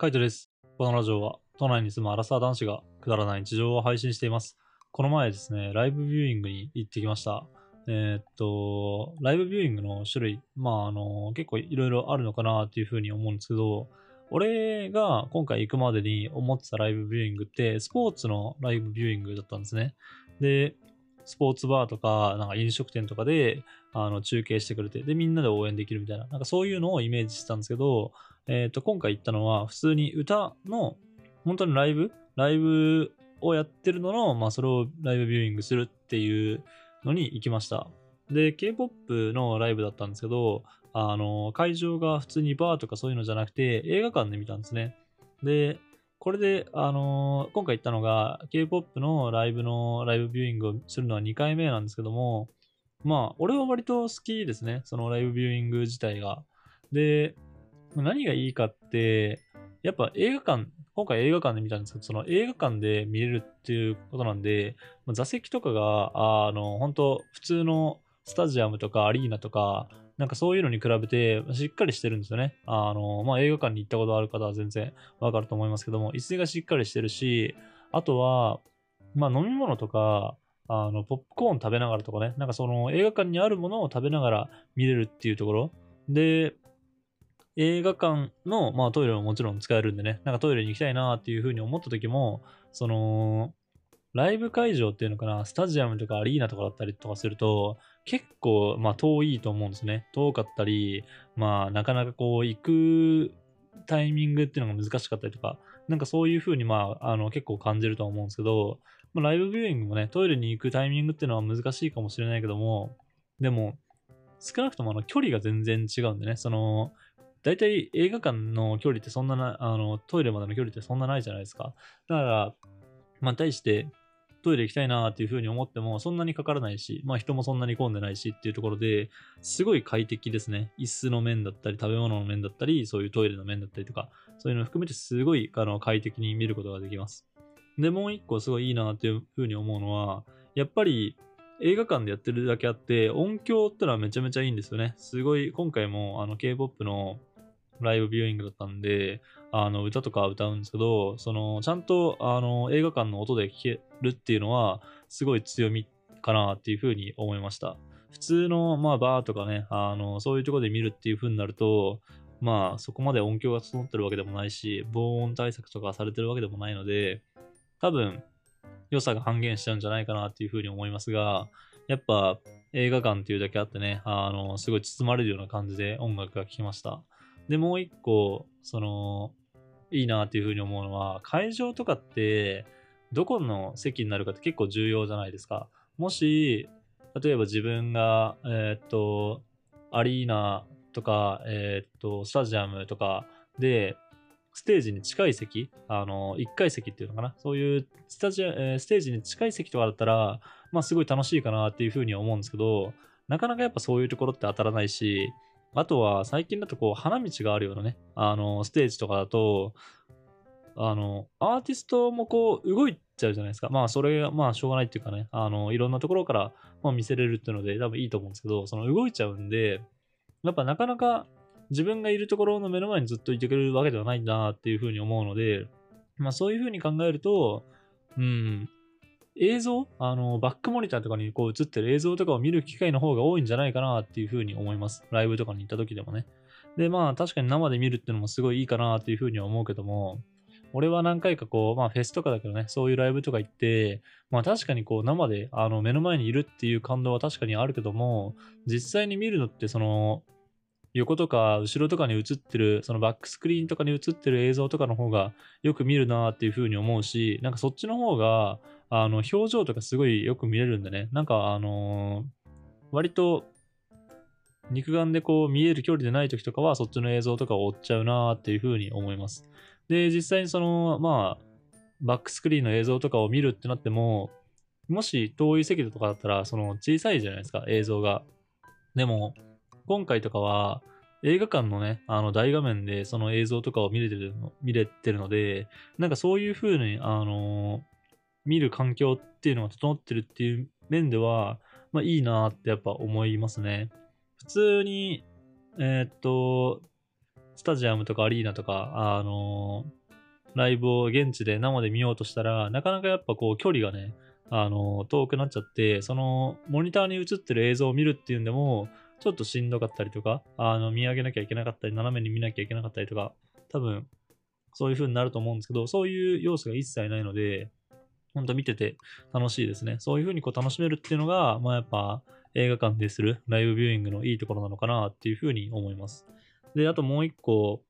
カイトです。このラジオは、都内に住むアラサー男子がくだらない日常を配信しています。この前ですね、ライブビューイングに行ってきました。えーっと、ライブビューイングの種類、まあ、あの、結構いろいろあるのかなっていうふうに思うんですけど、俺が今回行くまでに思ってたライブビューイングって、スポーツのライブビューイングだったんですね。で、スポーツバーとか、なんか飲食店とかで、あの、中継してくれて、で、みんなで応援できるみたいな、なんかそういうのをイメージしてたんですけど、えっ、と、今回行ったのは、普通に歌の、本当にライブライブをやってるのの、まあ、それをライブビューイングするっていうのに行きました。で、K-POP のライブだったんですけど、あの、会場が普通にバーとかそういうのじゃなくて、映画館で見たんですね。で、これで、あの今回行ったのが、K-POP のライブのライブビューイングをするのは2回目なんですけども、まあ、俺は割と好きですね。そのライブビューイング自体が。で、何がいいかって、やっぱ映画館、今回映画館で見たんですけど、その映画館で見れるっていうことなんで、座席とかが、あの、本当普通のスタジアムとかアリーナとか、なんかそういうのに比べてしっかりしてるんですよね。あの、まあ、映画館に行ったことある方は全然わかると思いますけども、椅子がしっかりしてるし、あとは、まあ、飲み物とか、あの、ポップコーン食べながらとかね、なんかその映画館にあるものを食べながら見れるっていうところ。で、映画館の、まあ、トイレももちろん使えるんでね、なんかトイレに行きたいなっていうふうに思った時も、その、ライブ会場っていうのかな、スタジアムとかアリーナとかだったりとかすると、結構、まあ、遠いと思うんですね。遠かったり、まあ、なかなかこう、行くタイミングっていうのが難しかったりとか、なんかそういうふうに、まあ、あの、結構感じるとは思うんですけど、まあ、ライブビューイングもね、トイレに行くタイミングっていうのは難しいかもしれないけども、でも、少なくともあの距離が全然違うんでね、その、大体映画館の距離ってそんなな、あの、トイレまでの距離ってそんなないじゃないですか。だから、まあ、対して、トイレ行きたいなっていうふうに思っても、そんなにかからないし、まあ人もそんなに混んでないしっていうところで、すごい快適ですね。椅子の面だったり、食べ物の面だったり、そういうトイレの面だったりとか、そういうのを含めてすごいあの快適に見ることができます。で、もう一個すごいいいなっていうふうに思うのは、やっぱり映画館でやってるだけあって、音響ってのはめちゃめちゃいいんですよね。すごい、今回もあの K-POP のライブビューイングだったんで、あの歌とか歌うんですけど、そのちゃんとあの映画館の音で聴けるっていうのは、すごい強みかなっていうふうに思いました。普通の、まあ、バーとかね、あのそういうとこで見るっていうふうになると、まあ、そこまで音響が整ってるわけでもないし、防音対策とかされてるわけでもないので、多分、良さが半減しちゃうんじゃないかなっていうふうに思いますが、やっぱ映画館っていうだけあってね、あの、すごい包まれるような感じで音楽が聴きました。で、もう一個、その、いいなっていうふうに思うのは、会場とかって、どこの席になるかって結構重要じゃないですか。もし、例えば自分が、えーっと、アリーナとか、えーっと、スタジアムとかで、ステージに近い席、あの、1階席っていうのかな、そういうスタジア、えーステージに近い席とかだったら、まあすごい楽しいかなっていうふうには思うんですけど、なかなかやっぱそういうところって当たらないし、あとは最近だとこう花道があるようなね、あの、ステージとかだと、あの、アーティストもこう動いちゃうじゃないですか。まあそれがまあしょうがないっていうかね、あの、いろんなところからまあ見せれるっていうので多分いいと思うんですけど、その動いちゃうんで、やっぱなかなか自分がいるところの目の前にずっといてくれるわけではないんだなっていうふうに思うので、まあそういうふうに考えると、うん、映像？あの、バックモニターとかにこう映ってる映像とかを見る機会の方が多いんじゃないかなっていうふうに思います。ライブとかに行った時でもね。で、まあ確かに生で見るっていうのもすごいいいかなっていうふうには思うけども、俺は何回かこう、まあフェスとかだけどね、そういうライブとか行って、まあ確かにこう生であの目の前にいるっていう感動は確かにあるけども、実際に見るのってその、横とか後ろとかに映ってる、そのバックスクリーンとかに映ってる映像とかの方がよく見るなっていう風に思うし、なんかそっちの方が、あの、表情とかすごいよく見れるんでね、なんかあのー割と肉眼でこう見える距離でない時とかはそっちの映像とかを追っちゃうなーっていう風に思います。で、実際にその、まあ、バックスクリーンの映像とかを見るってなっても、もし遠い席とかだったら、その小さいじゃないですか、映像が。でも、今回とかは、映画館のね、あの大画面でその映像とかを見れてるの見れてるので、なんかそういう風に、あの見る環境っていうのが整ってるっていう面では、まあいいなってやっぱ思いますね。普通に、えーっと、スタジアムとかアリーナとか、あのライブを現地で生で見ようとしたら、なかなかやっぱこう距離がね、あの遠くなっちゃって、そのモニターに映ってる映像を見るっていうんでも、ちょっとしんどかったりとか、あの見上げなきゃいけなかったり、斜めに見なきゃいけなかったりとか、多分そういう風になると思うんですけど、そういう要素が一切ないので、ほんと見てて楽しいですね。そういう風にこう楽しめるっていうのが、まあやっぱ映画館でするライブビューイングのいいところなのかなっていう風に思います。で、あともう一個、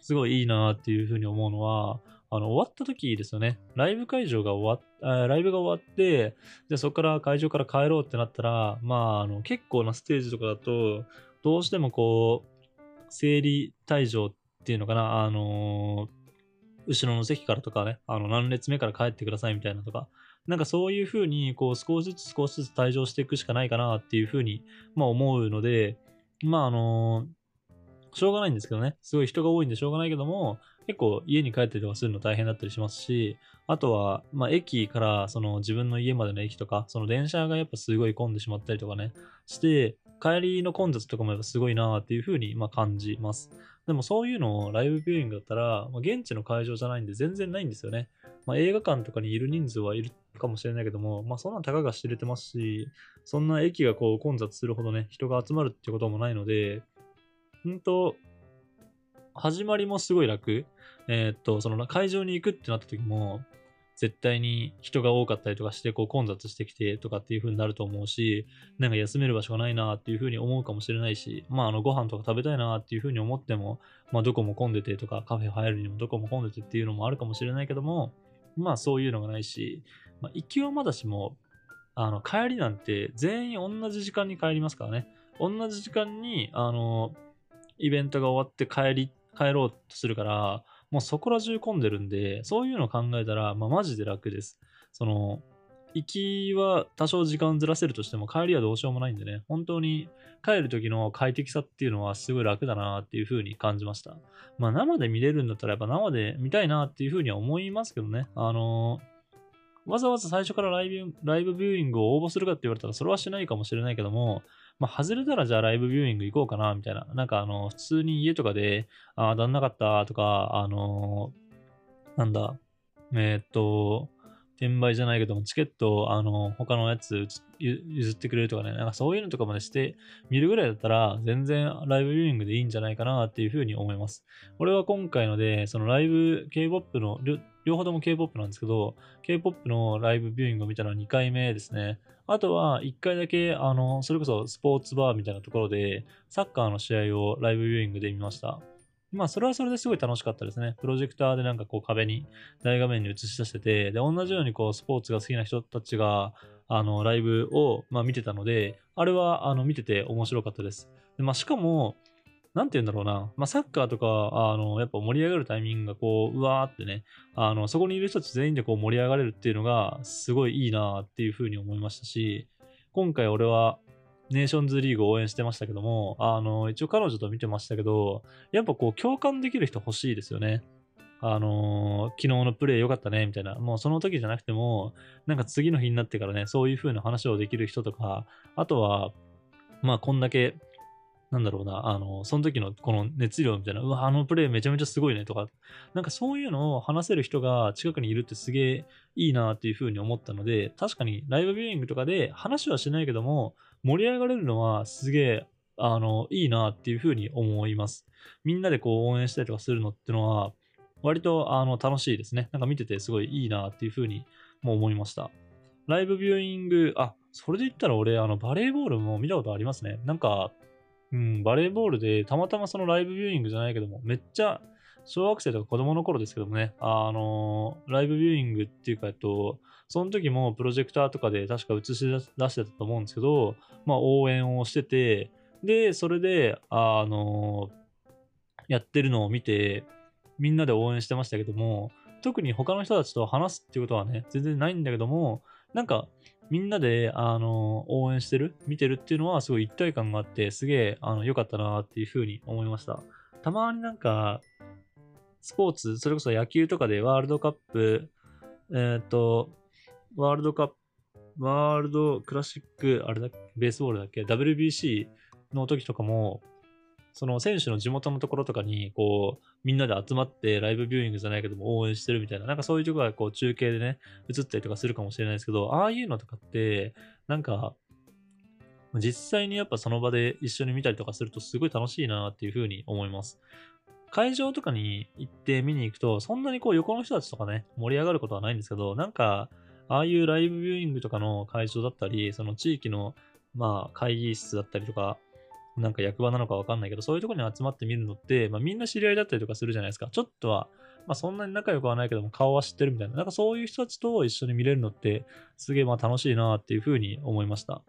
すごいいいなっていう風に思うのは、あの、終わった時ですよね。ライブ会場が終わっ、ライブが終わって、じゃあそこから会場から帰ろうってなったら、まあ、あの、結構なステージとかだと、どうしてもこう、整理退場っていうのかな、あのー後ろの席からとかね、あの、何列目から帰ってくださいみたいなとか、なんかそういうふうに、こう、少しずつ少しずつ退場していくしかないかなっていうふうに、まあ思うので、まああの、しょうがないんですけどね、すごい人が多いんでしょうがないけども、結構家に帰ったりとかするの大変だったりしますし、あとは、まあ駅からその自分の家までの駅とか、その電車がやっぱすごい混んでしまったりとかね、して、帰りの混雑とかもやっぱすごいなっていうふうにま感じます。でもそういうのをライブビューイングだったら、まあ、現地の会場じゃないんで全然ないんですよね。まあ、映画館とかにいる人数はいるかもしれないけども、まあそんなたかが知れてますし、そんな駅がこう混雑するほどね、人が集まるってこともないので、本当始まりもすごい楽。えー、っと、その会場に行くってなった時も、絶対に人が多かったりとかして、こう混雑してきてとかっていう風になると思うし、なんか休める場所がないなっていう風に思うかもしれないし、まああのご飯とか食べたいなっていう風に思っても、まあどこも混んでてとか、カフェ入るにもどこも混んでてっていうのもあるかもしれないけども、まあそういうのがないし、まあ行きはまだしも、あの帰りなんて全員同じ時間に帰りますからね。同じ時間に、あの、イベントが終わって帰り、帰ろうとするから、もうそこら中混んでるんで、そういうのを考えたら、まあ、マジで楽です。その、行きは多少時間ずらせるとしても、帰りはどうしようもないんでね、本当に帰る時の快適さっていうのはすごい楽だなっていう風に感じました。まあ生で見れるんだったらやっぱ生で見たいなっていう風には思いますけどね。あのー、わざわざ最初からライブライブビューイングを応募するかって言われたらそれはしないかもしれないけども、まあ、外れたらじゃあライブビューイング行こうかな、みたいな。なんかあの、普通に家とかで、ああ、んなかったとか、あのー、なんだ、えー、っと、転売じゃないけども、チケット、あの、他のやつ譲ってくれるとかね、なんかそういうのとかまでして見るぐらいだったら、全然ライブビューイングでいいんじゃないかなっていうふうに思います。俺は今回ので、そのライブ、K-POP の、両方とも K-POP なんですけど、K-POP のライブビューイングを見たのは2回目ですね。あとは1回だけ、あの、それこそスポーツバーみたいなところで、サッカーの試合をライブビューイングで見ました。まあ、それはそれですごい楽しかったですね。プロジェクターでなんかこう壁に、大画面に映し出してて、で、同じようにこうスポーツが好きな人たちが、あの、ライブを、まあ、見てたので、あれは、あの、見てて面白かったです。でまあ、しかも、なんて言うんだろうな、まあ、サッカーとか、あの、やっぱ盛り上がるタイミングがこう、うわーってね、あの、そこにいる人たち全員でこう盛り上がれるっていうのが、すごいいいなっていうふうに思いましたし、今回俺はネーションズリーグを応援してましたけども、あの、一応彼女と見てましたけど、やっぱこう共感できる人欲しいですよね。あのー、昨日のプレー良かったね、みたいな。もうその時じゃなくても、なんか次の日になってからね、そういう風な話をできる人とか、あとは、まあこんだけなんだろうな、あの、その時のこの熱量みたいな、うわ、あのプレイめちゃめちゃすごいねとか、なんかそういうのを話せる人が近くにいるってすげえいいなっていうふうに思ったので、確かにライブビューイングとかで話はしないけども、盛り上がれるのはすげえ、あの、いいなっていうふうに思います。みんなでこう応援したりとかするのってのは、割とあの楽しいですね。なんか見ててすごいいいなっていうふうにも思いました。ライブビューイング、あ、それで言ったら俺、あの、バレーボールも見たことありますね。なんか、うん、バレーボールで、たまたまそのライブビューイングじゃないけども、めっちゃ、小学生とか子供の頃ですけどもね、あのー、ライブビューイングっていうか、えっと、その時もプロジェクターとかで確か映し出してたと思うんですけど、まあ応援をしてて、で、それで、あのー、やってるのを見て、みんなで応援してましたけども、特に他の人たちと話すっていうことはね、全然ないんだけども、なんか、みんなで、あの、応援してる、見てるっていうのはすごい一体感があって、すげえ、あの、良かったなっていうふうに思いました。たまになんか、スポーツ、それこそ野球とかでワールドカップ、えっ、ー、と、ワールドカップ、ワールドクラシック、あれだベースボールだっけ ?WBC の時とかも、その選手の地元のところとかに、こう、みんなで集まってライブビューイングじゃないけども応援してるみたいな、なんかそういうとこがこう中継でね、映ったりとかするかもしれないですけど、ああいうのとかって、なんか、実際にやっぱその場で一緒に見たりとかするとすごい楽しいなっていうふうに思います。会場とかに行って見に行くと、そんなにこう横の人たちとかね、盛り上がることはないんですけど、なんか、ああいうライブビューイングとかの会場だったり、その地域の、まあ、会議室だったりとか、なんか役場なのかわかんないけど、そういうところに集まってみるのって、まあ、みんな知り合いだったりとかするじゃないですか。ちょっとは、まあ、そんなに仲良くはないけども、顔は知ってるみたいな。なんかそういう人たちと一緒に見れるのって、すげえまあ楽しいなっていうふうに思いました。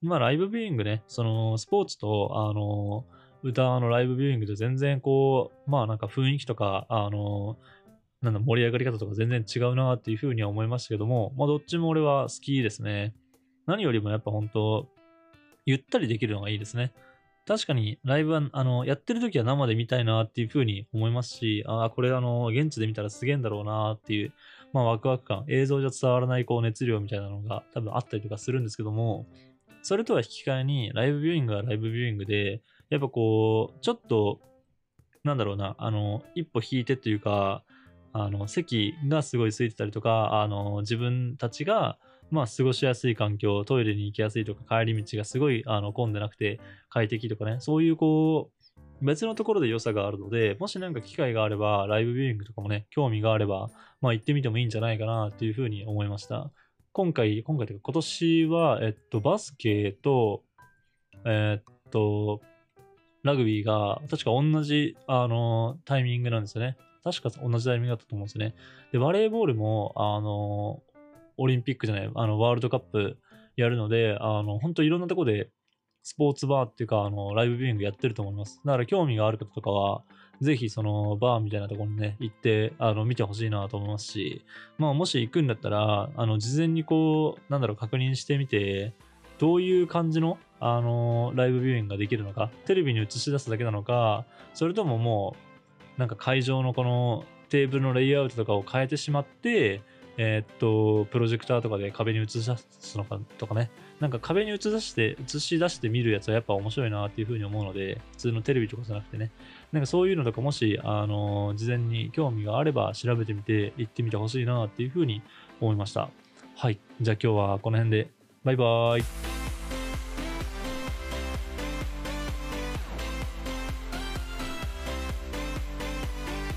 まあ、ライブビューイングね、その、スポーツと、あの、歌のライブビューイングと全然こう、まあなんか雰囲気とか、あの、なんだ、盛り上がり方とか全然違うなっていうふうには思いましたけども、まあどっちも俺は好きですね。何よりもやっぱ本当、ゆったりできるのがいいですね。確かにライブは、あの、やってる時は生で見たいなっていうふうに思いますし、ああ、これあの、現地で見たらすげえんだろうなっていう、まあワクワク感、映像じゃ伝わらないこう熱量みたいなのが多分あったりとかするんですけども、それとは引き換えに、ライブビューイングはライブビューイングで、やっぱこう、ちょっと、なんだろうな、あの、一歩引いてっていうか、あの、席がすごい空いてたりとか、あの、自分たちが、まあ、過ごしやすい環境、トイレに行きやすいとか、帰り道がすごいあの混んでなくて快適とかね、そういうこう、別のところで良さがあるので、もしなんか機会があれば、ライブビューイングとかもね、興味があれば、まあ行ってみてもいいんじゃないかなっていうふうに思いました。今回、今回というか今年は、えっと、バスケと、えっと、ラグビーが確か同じ、あの、タイミングなんですよね。確か同じタイミングだったと思うんですよね。で、バレーボールも、あの、オリンピックじゃない、あの、ワールドカップやるので、あの、本当いろんなとこで、スポーツバーっていうか、あの、ライブビューイングやってると思います。だから興味がある方とかは、ぜひそのバーみたいなところにね、行って、あの、見てほしいなと思いますし、まあ、もし行くんだったら、あの、事前にこう、なんだろう、確認してみて、どういう感じの、あの、ライブビューイングができるのか、テレビに映し出すだけなのか、それとももう、なんか会場のこのテーブルのレイアウトとかを変えてしまって、えー、っと、プロジェクターとかで壁に映し出すのかとかね、なんか壁に映し出して、映し出して見るやつはやっぱ面白いなっていうふうに思うので、普通のテレビとかじゃなくてね、なんかそういうのとかもし、あの、事前に興味があれば調べてみて行ってみてほしいなっていうふうに思いました。はい。じゃあ今日はこの辺で、バイバーイ。